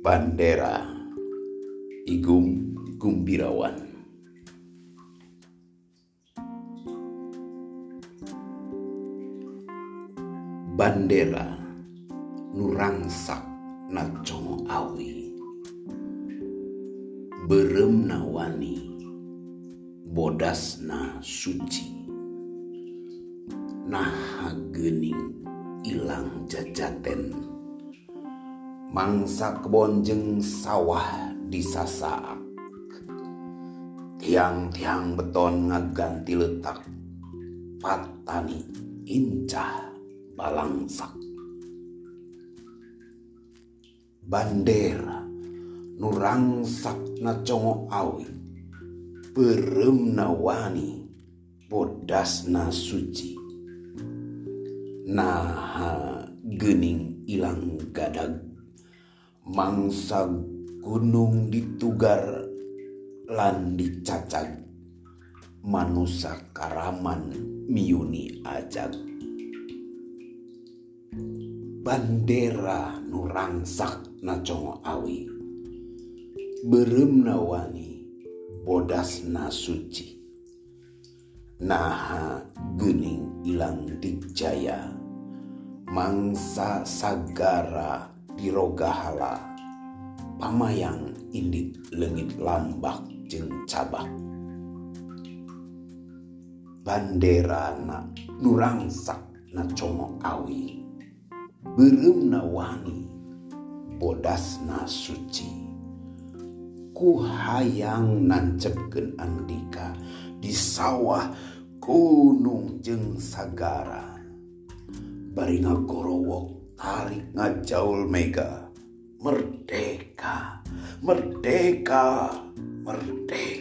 Bandera. Igum Gumbirawan. Bandera Nurangsak Nacongo Awi. Berem Nawani Bodasna Suci. Nah gening ilang jajaten mangsa kebonjeng sawah disasaak tiang-tiang beton ngaganti letak. Patani incah balangsak. Bandera nurangsak na congo awi. Berem nawani bodas na suci. Nah gening ilang gadag mangsa gunung ditugar lan dicacag manusa karaman miuni ajag. Bandera nurangsak nacongo awi. Berem nawani bodas na suci nah gening ilang dijaya. Mangsa sagara dirogahala. Pamayang indit lengit lambak jeng cabak. Bandera na nurangsak na como awi. Berem na wangi bodas na suci. Ku hayang nancepken andika di sawah gunung jeng sagara. Bari ngagorowok tarik ngajaul mega. Merdeka. Merdeka. Merdeka